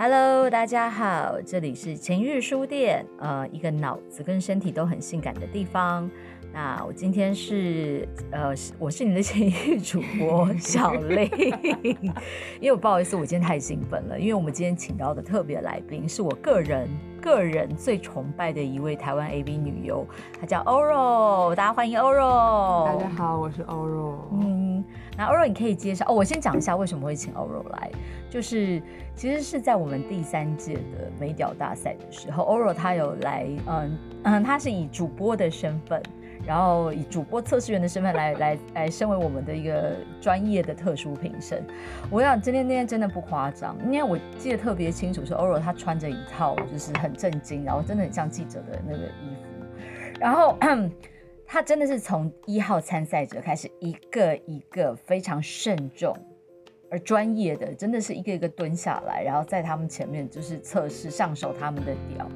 Hello，大家好，这里是情日书店，呃，一个脑子跟身体都很性感的地方。那我今天是呃，我是你的情欲主播小丽，因为我不好意思，我今天太兴奋了，因为我们今天请到的特别来宾是我个人个人最崇拜的一位台湾 AV 女优，她叫欧若，大家欢迎欧若。大家好，我是欧若。嗯，那欧若你可以介绍哦，我先讲一下为什么会请欧若来，就是其实是在我们第三届的美屌大赛的时候，欧若她有来，嗯嗯，她是以主播的身份。然后以主播测试员的身份来来来，身为我们的一个专业的特殊评审。我想今天那天真的不夸张，因为我记得特别清楚，是欧若他穿着一套就是很震惊，然后真的很像记者的那个衣服。然后他真的是从一号参赛者开始，一个一个非常慎重。而专业的真的是一个一个蹲下来，然后在他们前面就是测试上手他们的屌，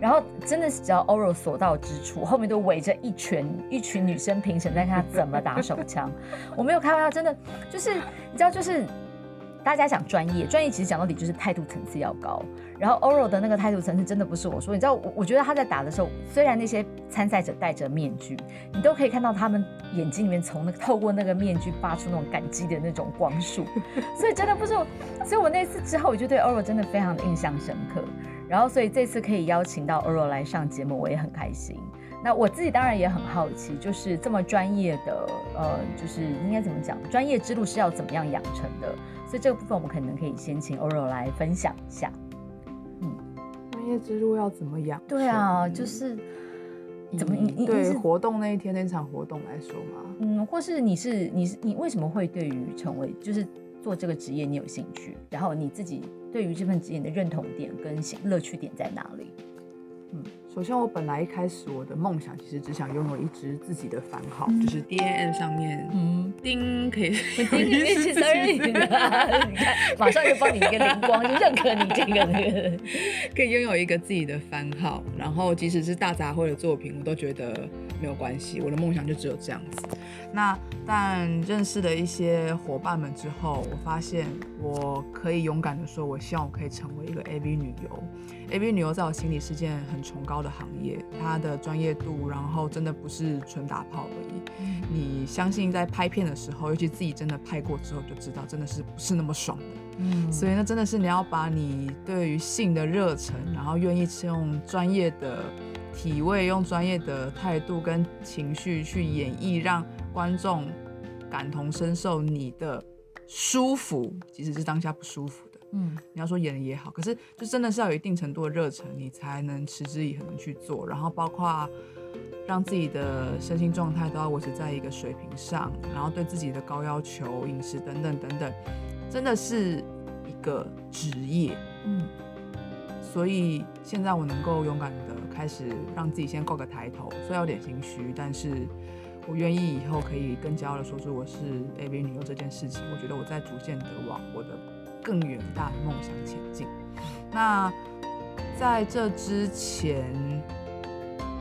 然后真的是只要 Oro 所到之处，后面都围着一群一群女生评审在看他怎么打手枪。我没有开玩笑，真的就是你知道就是。大家讲专业，专业其实讲到底就是态度层次要高。然后 Oro 的那个态度层次真的不是我说，你知道，我我觉得他在打的时候，虽然那些参赛者戴着面具，你都可以看到他们眼睛里面从那个透过那个面具发出那种感激的那种光束，所以真的不是我。所以我那次之后，我就对 Oro 真的非常的印象深刻。然后所以这次可以邀请到 Oro 来上节目，我也很开心。那我自己当然也很好奇，就是这么专业的，呃，就是应该怎么讲，专业之路是要怎么样养成的？所以这个部分我们可能可以先请欧柔来分享一下。之路要怎么养？对啊，就是怎么你对活动那一天那场活动来说嘛？嗯，或是你是你是你为什么会对于成为就是做这个职业你有兴趣？然后你自己对于这份职业的认同点跟乐趣点在哪里？嗯，首先我本来一开始我的梦想其实只想拥有一支自己的番号，就是 D N M 上面，嗯，丁可以叮一起生日，你 看马上就帮你一个灵光，就认可你这个那个，可以拥有一个自己的番号，然后即使是大杂烩的作品，我都觉得没有关系，我的梦想就只有这样子。那但认识了一些伙伴们之后，我发现我可以勇敢的说，我希望我可以成为一个 A V 女优。A V 女优在我心里是件很崇高的行业，它的专业度，然后真的不是纯打炮而已。你相信在拍片的时候，尤其自己真的拍过之后，就知道真的是不是那么爽的。嗯，所以那真的是你要把你对于性的热忱，然后愿意用专业的体位、用专业的态度跟情绪去演绎，让观众感同身受你的舒服，即使是当下不舒服的，嗯，你要说演的也好，可是就真的是要有一定程度的热忱，你才能持之以恒去做，然后包括让自己的身心状态都要维持在一个水平上，然后对自己的高要求、饮食等等等等，真的是一个职业，嗯，所以现在我能够勇敢的开始让自己先挂个抬头，虽然有点心虚，但是。我愿意以后可以更骄傲的说出我是 AV 女优这件事情。我觉得我在逐渐的往我的更远大的梦想前进。那在这之前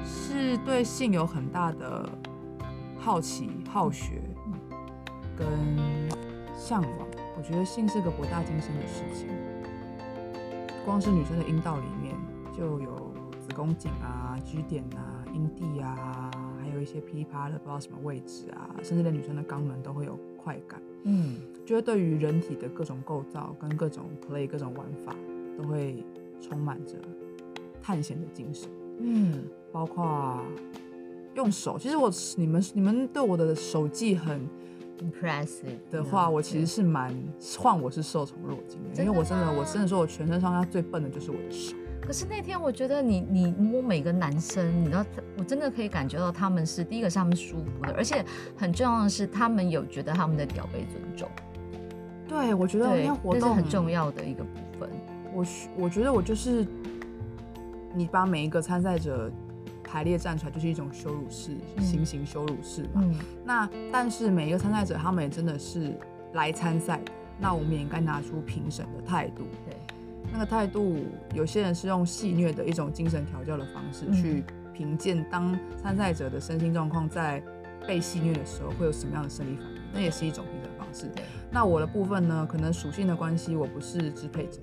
是对性有很大的好奇、好学跟向往。我觉得性是个博大精深的事情。光是女生的阴道里面就有子宫颈啊、G 点啊、阴蒂啊。还有一些噼里啪啦的不知道什么位置啊，甚至连女生的肛门都会有快感。嗯，觉得对于人体的各种构造跟各种 play 各种玩法，都会充满着探险的精神。嗯，包括用手，其实我你们你们对我的手技很 impressive 的话，我其实是蛮换我是受宠若惊的，因为我真的我真的说我全身上下最笨的就是我的手。可是那天我觉得你你摸每个男生，你知道，我真的可以感觉到他们是第一个是他们舒服的，而且很重要的是他们有觉得他们的屌被尊重。对，我觉得那天活动很重要的一个部分。我我觉得我就是你把每一个参赛者排列站出来，就是一种羞辱式，行刑羞辱式嘛。那但是每一个参赛者他们也真的是来参赛，那我们也应该拿出评审的态度。对。那个态度，有些人是用戏虐的一种精神调教的方式去评鉴当参赛者的身心状况在被戏虐的时候会有什么样的生理反应，那也是一种评审方式。那我的部分呢，可能属性的关系，我不是支配者，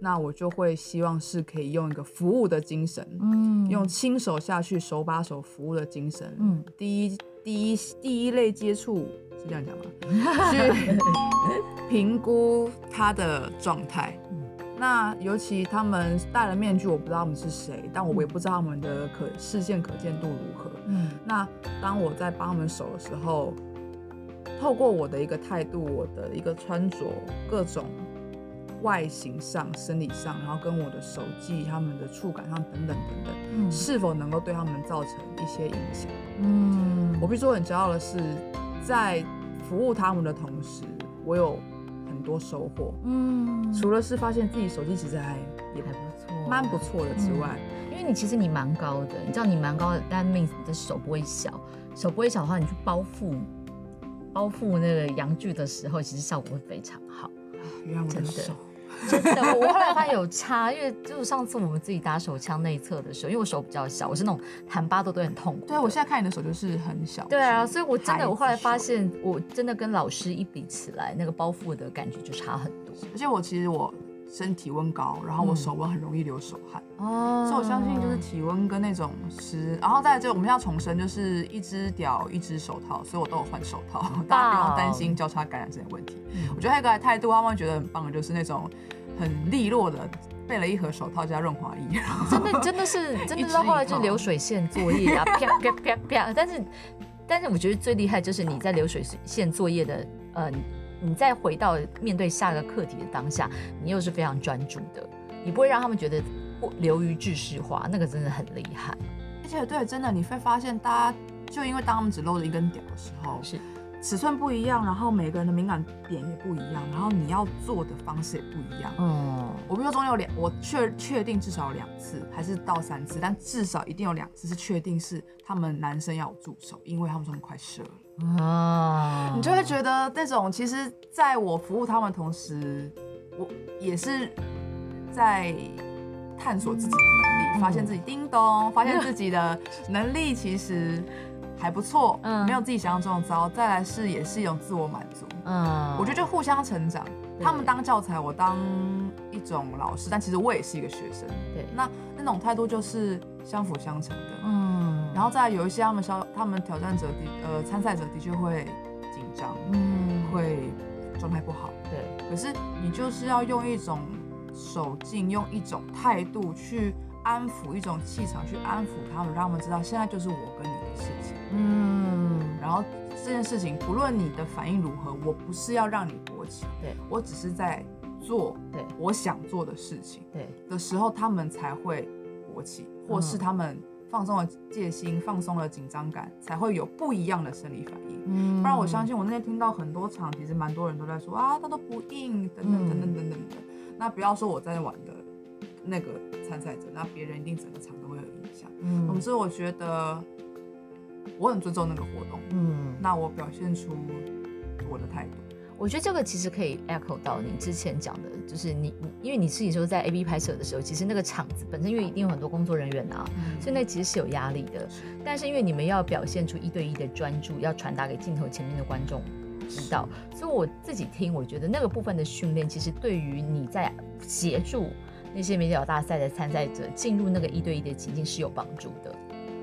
那我就会希望是可以用一个服务的精神，嗯用亲手下去手把手服务的精神，嗯第一第一第一类接触是这样讲吗？去评估他的状态。嗯那尤其他们戴了面具，我不知道他们是谁，但我也不知道他们的可视线可见度如何。嗯那当我在帮他们手的时候，透过我的一个态度，我的一个穿着，各种外形上、生理上，然后跟我的手技、他们的触感上等等等等，嗯是否能够对他们造成一些影响？嗯我必须说很骄傲的是，在服务他们的同时，我有很多收获。嗯。除了是发现自己手机其实还也还不错，蛮不错的之外，因为你其实你蛮高的，你知道你蛮高的，但 means 你的手不会小，手不会小的话，你去包覆包覆那个阳具的时候，其实效果会非常好。原来我的真的。手真的，我我后来发现有差，因为就是上次我们自己打手枪内侧的时候，因为我手比较小，我是那种弹巴豆都很痛苦对啊我现在看你的手就是很小。对啊，所以我真的我后来发现，我真的跟老师一比起来，那个包覆的感觉就差很多。而且我其实我身体温高，然后我嗯。手温很容易流手汗，哦。所以我相信就是体温跟那种湿，然后再来就我们要重申，就是一只屌一只手套，所以我都有换手套，大家不用担心交叉感染这些问题。嗯。我觉得还有一个态度，他们会觉得很棒的，就是那种很利落的备了一盒手套加润滑液，真的真的是真的到后来就流水线作业啊，啪啪啪啪。但是但是我觉得最厉害就是你在流水线作业的，呃，你再回到面对下个课题的当下，你又是非常专注的，你不会让他们觉得不流于知识化，那个真的很厉害。而且对，真的你会发现，大家就因为当他们只露了一根屌的时候，是，尺寸不一样，然后每个人的敏感点也不一样，然后你要做的方式也不一样。嗯，我比如说总有两，我确确定至少有两次，还是到三次，但至少一定有两次是确定是他们男生要有助手，因为他们说他们快射了，啊，你就会觉得那种其实在我服务他们同时，我也是在探索自己的能力，嗯发现自己叮咚，发现自己的能力其实还不错，嗯没有自己想象中的糟。再来是也是一种自我满足，嗯，我觉得就互相成长。对他们当教材，我当一种老师，但其实我也是一个学生。对，那那种态度就是相辅相成的。嗯，然后再有一些他们消，他们挑战者的呃参赛者的确会紧张，嗯，会状态不好。对，可是你就是要用一种手劲，用一种态度去安抚，一种气场去安抚他们，让他们知道现在就是我跟你的事情。嗯，然后这件事情，不论你的反应如何，我不是要让你勃起，对我只是在做对我想做的事情对，的时候，他们才会勃起，或是嗯他们放松了戒心，放松了紧张感，才会有不一样的生理反应。嗯不然我相信，我那天听到很多场，其实蛮多人都在说啊，他都不硬，等等等等等等的。那不要说我在玩的那个参赛者，那别人一定整个场都会有影响。嗯总之，我觉得我很尊重那个活动，嗯，那我表现出我的态度。我觉得这个其实可以 echo 到你之前讲的，就是你你因为你自己说在 A B 拍摄的时候，其实那个场子本身因为一定有很多工作人员啊，所以那其实是有压力的。但是因为你们要表现出一对一的专注，要传达给镜头前面的观众知道，所以我自己听，我觉得那个部分的训练，其实对于你在协助那些美角大赛的参赛者进入那个一对一的情境是有帮助的。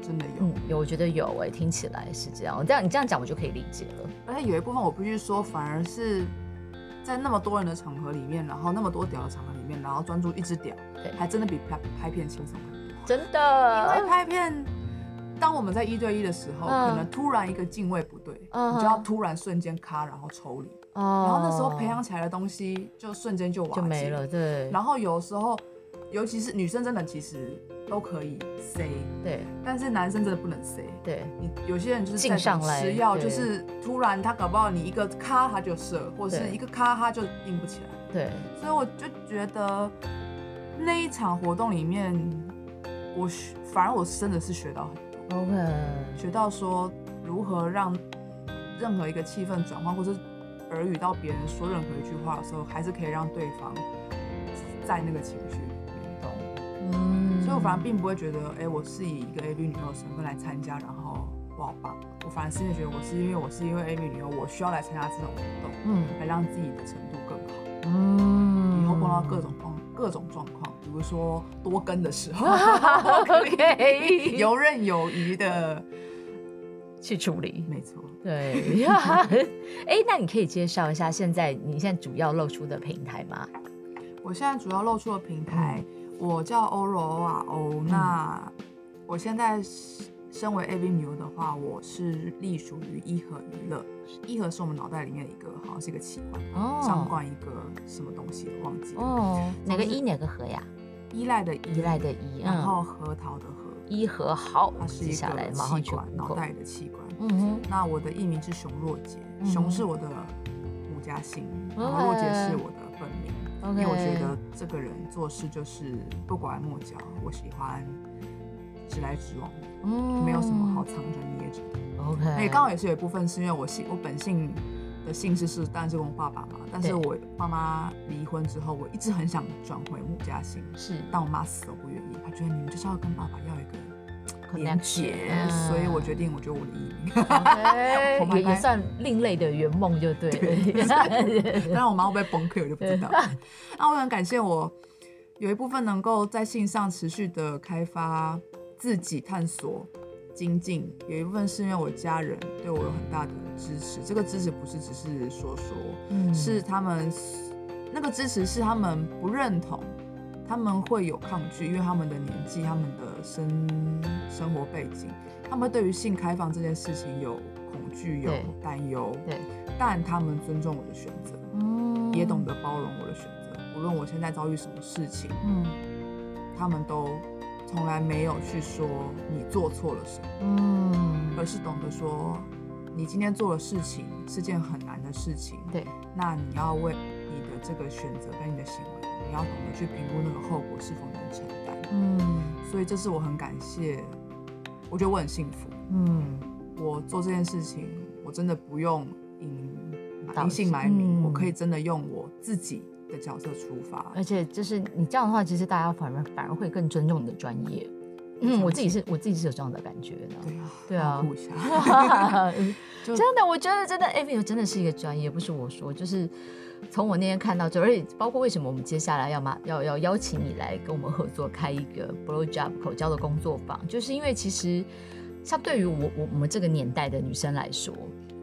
真的有。嗯，有，我觉得有哎、听起来是这样。这样你这样讲，我就可以理解了。而且有一部分我必须说，反而是在那么多人的场合里面，然后那么多屌的场合里面，然后专注一只屌对，还真的比拍拍片轻松很多。真的因为，拍片，当我们在一对一的时候，嗯可能突然一个敬畏不对，嗯你就要突然瞬间咔，然后抽离，哦然后那时候培养起来的东西就瞬间就瓦解就没了，。对，然后有时候，尤其是女生，真的其实都可以 say，对。但是男生真的不能 say。对，你有些人就是在吃药，就是突然他搞不好你一个咔他就射，或者是一个咔他就硬不起来。对，所以我就觉得那一场活动里面，我学反而我真的是学到很多，OK，学到说如何让任何一个气氛转换，或是耳语到别人说任何一句话的时候，还是可以让对方在那个情绪里面。懂，嗯，所以我反而并不会觉得，哎、我是以一个 AV 女优的身份来参加，然后我好棒。我反而是觉得我是因为我是因为 AV 女优，我需要来参加这种活动，嗯来让自己的程度更好。嗯，以后碰到各种状各种状况，比如说多更的时候 OK 游刃有余的，去处理。没错。对，哎，那你可以介绍一下现在你现在主要露出的平台吗？我现在主要露出的平台，我叫欧柔欧啊欧。那我现在身为 AV 女优的话，我是隶属于一和娱乐。一和是我们脑袋里面一个，好像是一个器官，哦上冠一个什么东西，忘记了。哦，哪个一哪个和呀？依赖的依赖的依，然嗯，后核桃的核，一和好它，是一个器官，脑。袋里的器官。嗯哼，那我的艺名是熊若杰，嗯熊是我的母家姓，然后若杰是我的本名。因为我觉得这个人做事就是不拐弯抹角，我喜欢直来直往，嗯没有什么好藏着掖着的。OK，哎，刚好也是有一部分是因为我姓我本姓的姓氏是当然是跟我爸爸嘛，但是我爸妈离婚之后，我一直很想转回母家姓，是但我妈死都不愿意，她觉得你们就是要跟爸爸要一个。连嗯所以我决定，我就我的 我妈该也也算另类的圆梦就对了。当然，我妈会不会崩溃，我就不知道。那我很感谢我有一部分能够在性上持续的开发自己探索精进，有一部分是因为我家人对我有很大的支持。这个支持不是只是说说，嗯是他们那个支持是他们不认同，他们会有抗拒，因为他们的年纪、他们的生生活背景，他们对于性开放这件事情有恐惧、有担忧。对，但他们尊重我的选择，嗯。也懂得包容我的选择。无论我现在遭遇什么事情，嗯。他们都从来没有去说你做错了什么，嗯。而是懂得说你今天做的事情是件很难的事情，对，那你要为你的这个选择跟你的行为，你要懂得去评估那个后果是否能承担。嗯所以这是我很感谢，我觉得我很幸福。嗯我做这件事情，我真的不用隐导隐姓埋名，嗯我可以真的用我自己的角色出发。而且就是你这样的话，其实大家反而反而会更尊重你的专业。嗯，我自己是我自己是有这样的感觉的。对啊，对啊 真的，我觉得真的 a v i 真的是一个专业，不是我说，就是从我那天看到这，而且包括为什么我们接下来要嘛要要邀请你来跟我们合作开一个 blow job 口交的工作坊，就是因为其实像对于我我我们这个年代的女生来说，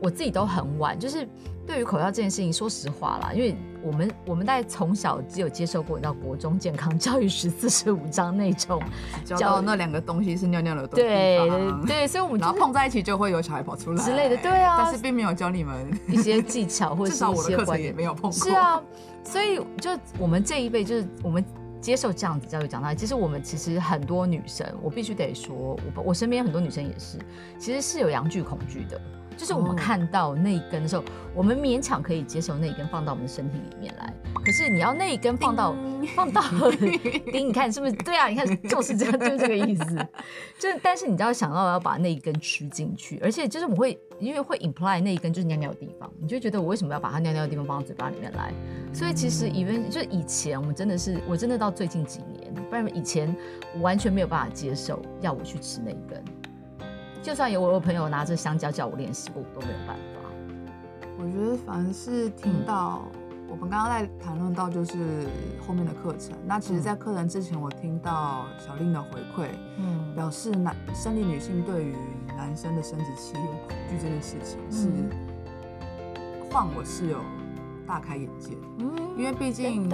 我自己都很晚，就是对于口罩这件事情，说实话啦，因为我们我们大概从小只有接受过你知道国中健康教育十四十五章那种，教到那两个东西是尿尿的地对方，对，所以我们就是然后碰在一起就会有小孩跑出来之类的对啊但是并没有教你们，一些技巧或者至是我的课观念。也没有碰过。是，啊，所以就我们这一辈，就是我们接受这样子教育长大，其实我们其实很多女生，我必须得说，我我身边很多女生也是，其实是有阳具恐惧的。就是我们哦看到那一根的时候，我们勉强可以接受那一根放到我们的身体里面来，可是你要那一根放到放到 叮，你看是不是？对啊，你看就是这样，就是这个意思。就是但是你知道想到要把那一根吃进去，而且就是我会因为会 imply 那一根就是尿尿的地方，你就会觉得我为什么要把它尿尿的地方放到嘴巴里面来？所以其实 even 就是以前我们真的是，我真的到最近几年，不然以前我完全没有办法接受要我去吃那一根，就算有我有朋友拿着香蕉叫我练习，我都没有办法。我觉得凡是听到、我们刚刚在谈论到就是后面的课程，那其实，在课程之前，我听到小令的回馈，嗯。表示男生理女性对于男生的生殖器有恐惧这件事情，是嗯。换我是有大开眼界的，嗯因为毕竟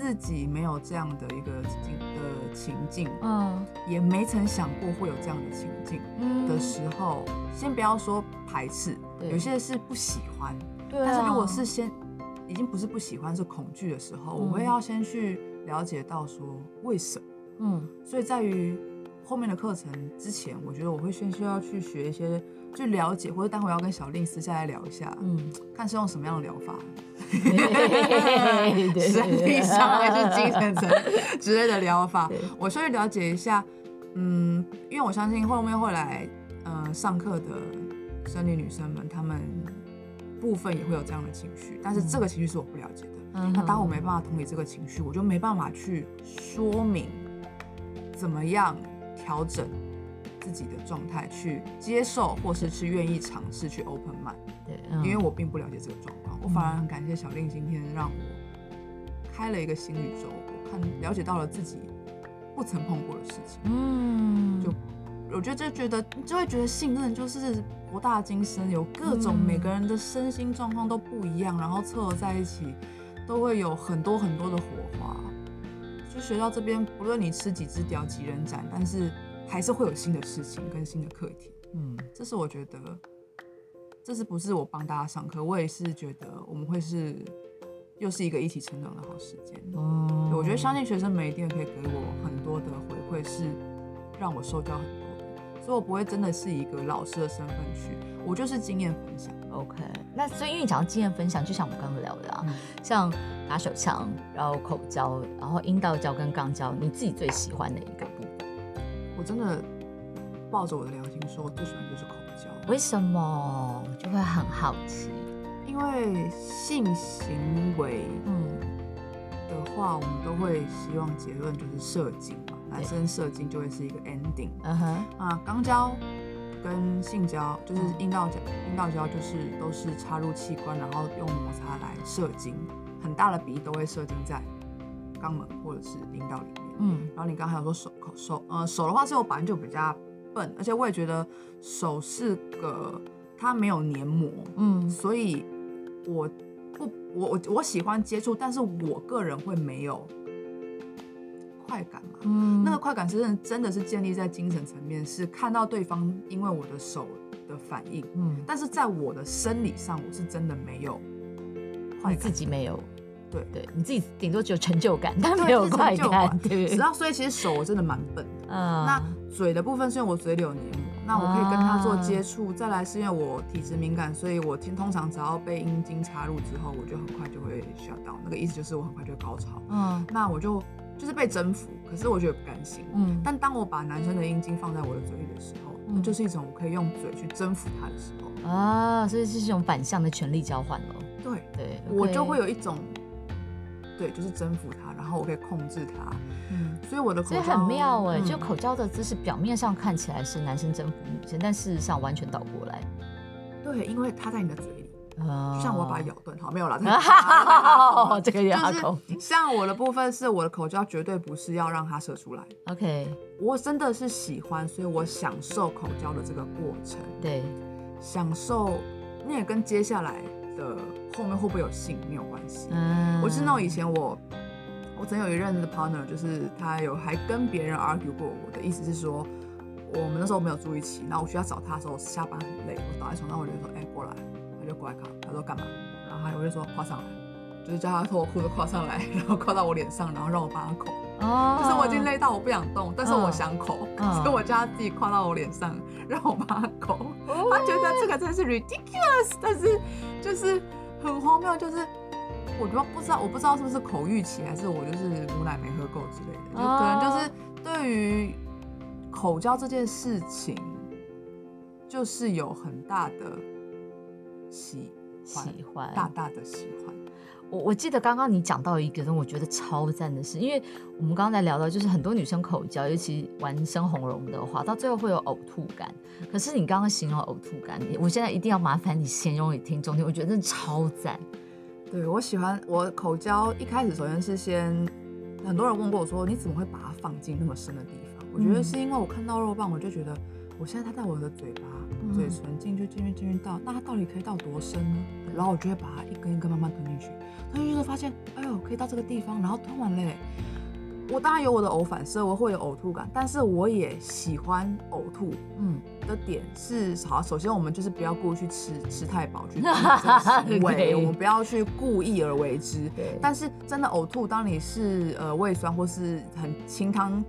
自己没有这样的一个境的情境，嗯。也没曾想过会有这样的情境嗯。的时候，先不要说排斥，对。有些是不喜欢，对啊。但是如果是先已经不是不喜欢，是恐惧的时候，嗯。我会要先去了解到说为什么。嗯。所以在于后面的课程之前，我觉得我会先需要去学一些，去了解，或者待会要跟小令私下来聊一下，嗯，看是用什么样的疗法，对对生理上还是精神层之类的疗法，我需要去了解一下。嗯，因为我相信后面会来，呃，上课的生理女生们，她们部分也会有这样的情绪，但是这个情绪是我不了解的。嗯那当我没办法同理这个情绪，我就没办法去说明怎么样调整自己的状态，去接受或是去愿意尝试去 open mind，对，嗯因为我并不了解这个状况，我反而很感谢小令今天让我开了一个新宇宙，我看了解到了自己不曾碰过的事情。嗯，就我觉得就觉得就会觉得信任就是博大精深，有各种嗯。每个人的身心状况都不一样，然后凑合在一起，都会有很多很多的火花。就学到这边，不论你吃几只屌几人斩，但是还是会有新的事情跟新的课题。嗯这是我觉得，这是不是我帮大家上课？我也是觉得我们会是又是一个一起成长的好时间。哦对我觉得相信学生们一定可以给我很多的回馈，是让我受教很多的，所以我不会真的是以一个老师的身份去，我就是经验分享。OK，那所以因为你讲到经验分享，就像我们刚刚聊的啊，嗯像打手枪，然后口交，然后阴道交跟肛交，你自己最喜欢哪一个我真的抱着我的良心说，我最喜欢就是口交，为什么？我就会很好奇。因为性行为嗯，的话，我们都会希望结论就是射精嘛，男生射精就会是一个 ending。嗯哼，啊，肛交跟性交就是阴道交，阴道交就是都是插入器官，然后用摩擦来射精，很大的比例都会射精在肛门或者是阴道里面。嗯然后你刚才有说手口手，呃，手的话是我本来就比较笨，而且我也觉得手是个它没有黏膜，嗯所以我不我我我喜欢接触，但是我个人会没有快感嘛。嗯那个快感是真的真的是建立在精神层面，是看到对方因为我的手的反应，嗯，但是在我的生理上，我是真的没有快你。自己没有，对对，你自己顶多只有成就感，但对没有成快感，对。然后所以其实手我真的蛮笨的。嗯那嘴的部分是因为我嘴里有黏膜，那我可以跟他做接触。再来是因为我体质敏感，所以我听通常只要被阴茎插入之后，我就很快就会 shut down。那个意思就是我很快就会高潮。嗯那我就就是被征服，可是我觉得不甘心。嗯但当我把男生的阴茎放在我的嘴里的时候，就是一种我可以用嘴去征服他的时候。啊，所以这是一种反向的权力交换咯。对，对，我就会有一种，对，就是征服它，然后我可以控制它。嗯。所以我的口很妙哎、嗯就口交的姿势表面上看起来是男生征服女生，但事实上完全倒过来。对，因为它在你的嘴里，哦就像我把它咬断，好没有啦，哦这个也要口就是像我的部分是我的口交绝对不是要让它射出来，OK，我真的是喜欢，所以我享受口交的这个过程，对，享受那也跟接下来的后面会不会有性没有关系。嗯我是那种以前我我曾有一任的 partner，就是他有还跟别人 argue 过我的意思是说，我们那时候没有住一起，然后我需要找他的时候，下班很累，我倒在床上，我就说，哎、过来，他就过来看，他说干嘛？然后他我就说跨上来，就是叫他脱我裤子跨上来，然后跨到我脸上，然后让我帮他口。哦就是我已经累到我不想动，但是我想口，嗯。所以我叫他自己跨到我脸上，让我帮他口。他觉得这个真的是 ridiculous，但是就是很荒谬，就是我就不知道，我不知道是不是口欲期，还是我就是母奶没喝够之类的，就可能就是对于口交这件事情，就是有很大的喜欢，喜欢。大大的喜欢。我我记得刚刚你讲到一个，我觉得超赞的事，因为我们刚刚在聊到，就是很多女生口交，尤其玩深红绒的话，到最后会有呕吐感。可是你刚刚形容呕吐感，我现在一定要麻烦你形容给听众听，我觉得真的超赞。对我喜欢我口交一开始首先是先，很多人问过我说你怎么会把它放进那么深的地方？我觉得是因为我看到肉棒，我就觉得我现在它在我的嘴巴、嗯嘴唇进去进去进去到，那它到底可以到多深呢？然后我就会把它一根一根慢慢吞进去，吞进去就发现，哎呦可以到这个地方，然后吞完嘞。我当然有我的呕反射，我会有呕吐感，但是我也喜欢呕吐，嗯，的点是，好，首先我们就是不要过去吃吃太饱去 行对为，我们不要去故意而为之。对但是真的呕吐，当你是呃胃酸或是很清汤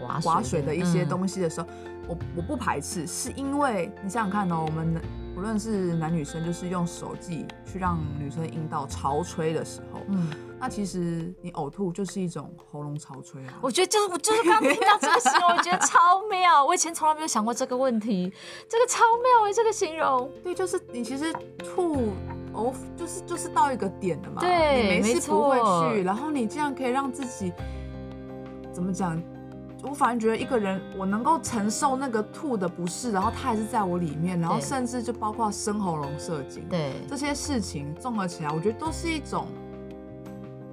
划划水的一些嗯东西的时候，我我不排斥，是因为你想想看哦，我们不论是男女生，就是用手技去让女生阴道潮吹的时候，嗯，那其实你呕吐就是一种喉咙潮吹啊。我觉得就是我就是刚听到这个形容，我觉得超妙。我以前从来没有想过这个问题，这个超妙哎、这个形容。对，就是你其实吐呕，就是就是到一个点了嘛，对你没没事不会错去，然后你这样可以让自己怎么讲？我反而觉得一个人我能够承受那个吐的不适，然后他还是在我里面，然后甚至就包括生喉咙射精，对，这些事情综合起来，我觉得都是一种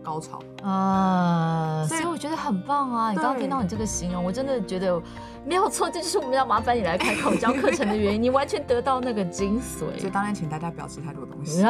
高潮。啊，所以所以我觉得很棒啊！你刚刚听到你这个形容，我真的觉得没有错，这就是我们要麻烦你来开口教课程的原因，你完全得到那个精髓所以。当然，请大家不要吃太多东西，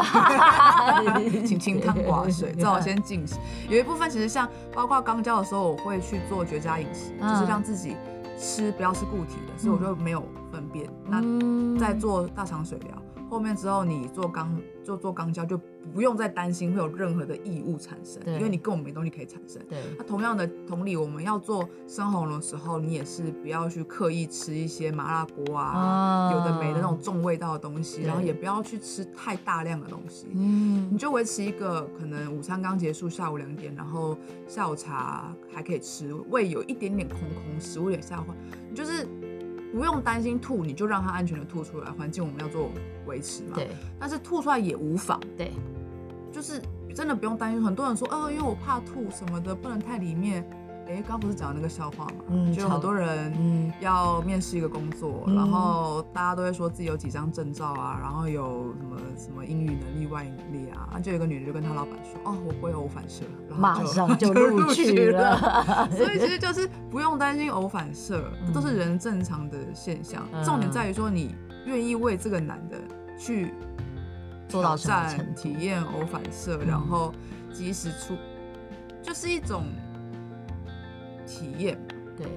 请清汤寡水，最好先进食。有一部分其实像包括刚教的时候，我会去做绝佳饮食，嗯就是让自己吃不要吃固体的，所以我就没有粪便。那嗯在做大肠水疗后面之后，你做肛就做肛交就不用再担心会有任何的异物产生，因为你根本没东西可以产生。对那同样的同理，我们要做生喉咙的时候，你也是不要去刻意吃一些麻辣锅啊，啊有的没的那种重味道的东西，然后也不要去吃太大量的东西。嗯你就维持一个可能午餐刚结束，下午两点，然后下午茶还可以吃，胃有一点点空空，食物有点下滑，你就是不用担心吐，你就让它安全的吐出来。环境我们要做维持嘛，对但是吐出来也无妨，对就是真的不用担心。很多人说，哦，因为我怕吐什么的，不能太里面。哎，刚不是讲那个笑话嘛？嗯就很多人嗯要面试一个工作，嗯然后大家都会说自己有几张证照啊，然后有什么什么英语能力、外语能力啊，就有一个女的就跟她老板说，哦，我不会偶反射，然后马上 就录取了。所以其实就是不用担心偶反射，嗯这都是人正常的现象。嗯重点在于说你愿意为这个男的去做到挑战什么程度体验偶反射，嗯然后及时出，就是一种体验。对，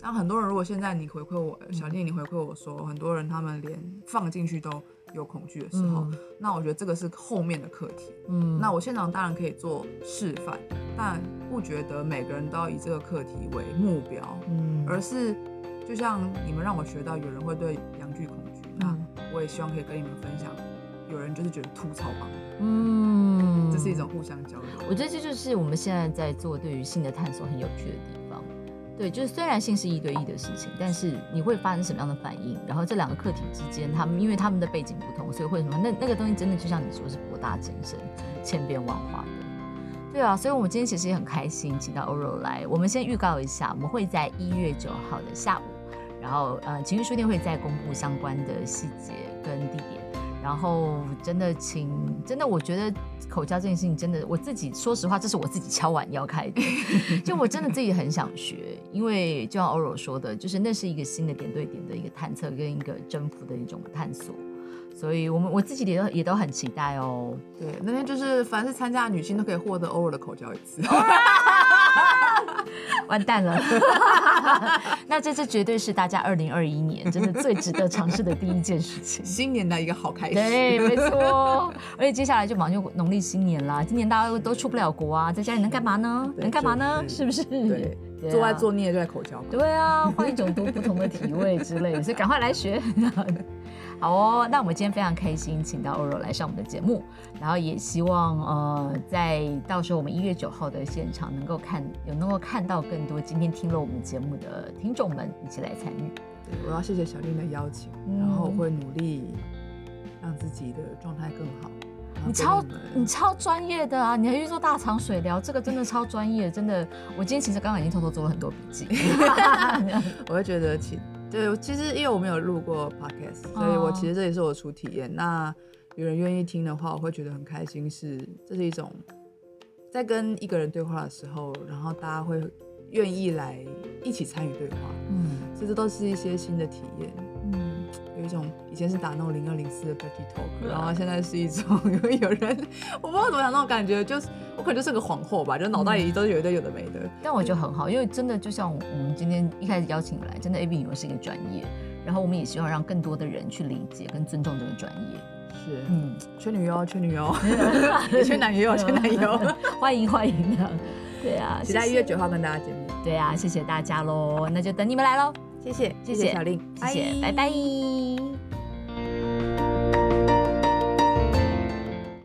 那很多人如果现在你回馈我，小丽你回馈我说，很多人他们连放进去都有恐惧的时候，嗯那我觉得这个是后面的课题。嗯那我现场当然可以做示范，但不觉得每个人都要以这个课题为目标，嗯而是就像你们让我学到，有人会对阳具恐惧，那嗯我也希望可以跟你们分享，有人就是觉得吐槽吧，嗯这是一种互相交流。我觉得这就是我们现在在做对于性的探索很有趣的地方。对，就是虽然性是一对一的事情，但是你会发生什么样的反应，然后这两个课题之间，他们因为他们的背景不同，所以会什么？那那个东西真的就像你说是博大精深、千变万化的。对啊，所以我们今天其实也很开心，请到欧柔来。我们先预告一下，我们会在一月九号的下午，然后呃，情绪书店会再公布相关的细节跟地点。然后真的请，真的我觉得口交这件事情，真的我自己说实话，这是我自己敲碗要开的，就我真的自己很想学，因为就像欧柔说的，就是那是一个新的点对点的一个探测跟一个征服的一种探索，所以我们我自己也都也都很期待哦。对，那天就是凡是参加的女性都可以获得偶尔的口交一次。完蛋了，那这这绝对是大家二零二一年真的最值得尝试的第一件事情。新年的一个好开始。对，没错。而且接下来就马上就农历新年啦，今年大家都都出不了国啊，在家里能干嘛呢？能干嘛呢？是不是？对，做爱作孽就在口交吧。对啊，换一种读不同的体位之类的，所以赶快来学。好哦，那我们今天非常开心，请到欧柔来上我们的节目，然后也希望呃，在到时候我们一月九号的现场能够看有能够看到更多今天听了我们节目的听众们一起来参与。对，我要谢谢小丽的邀请，嗯然后我会努力让自己的状态更好。你超你超专业的啊！你还去做大肠水疗，这个真的超专业，真的。我今天其实刚刚已经偷偷做了很多笔记。我会觉得其对，其实因为我没有录过 podcast，所以我其实这也是我初体验。那有人愿意听的话，我会觉得很开心是，这是一种在跟一个人对话的时候，然后大家会愿意来一起参与对话，嗯所以这都是一些新的体验。一种以前是打那种零二零四的 dirty talk，然后现在是一种 有有人我不知道怎么讲那种感觉，就是我可能就是个皇后吧，就脑袋里都有一堆有的没的。但我觉得很好，因为真的就像我们今天一开始邀请来，真的 A B 女儿是一个专业，然后我们也希望让更多的人去理解跟尊重这个专业。是，嗯，缺女优，缺女优，也缺男优，缺男优。欢迎欢迎的，对啊，期待一月九号跟大家见面。对啊，谢谢大家喽，那就等你们来喽，谢谢，谢谢小令，谢谢，拜拜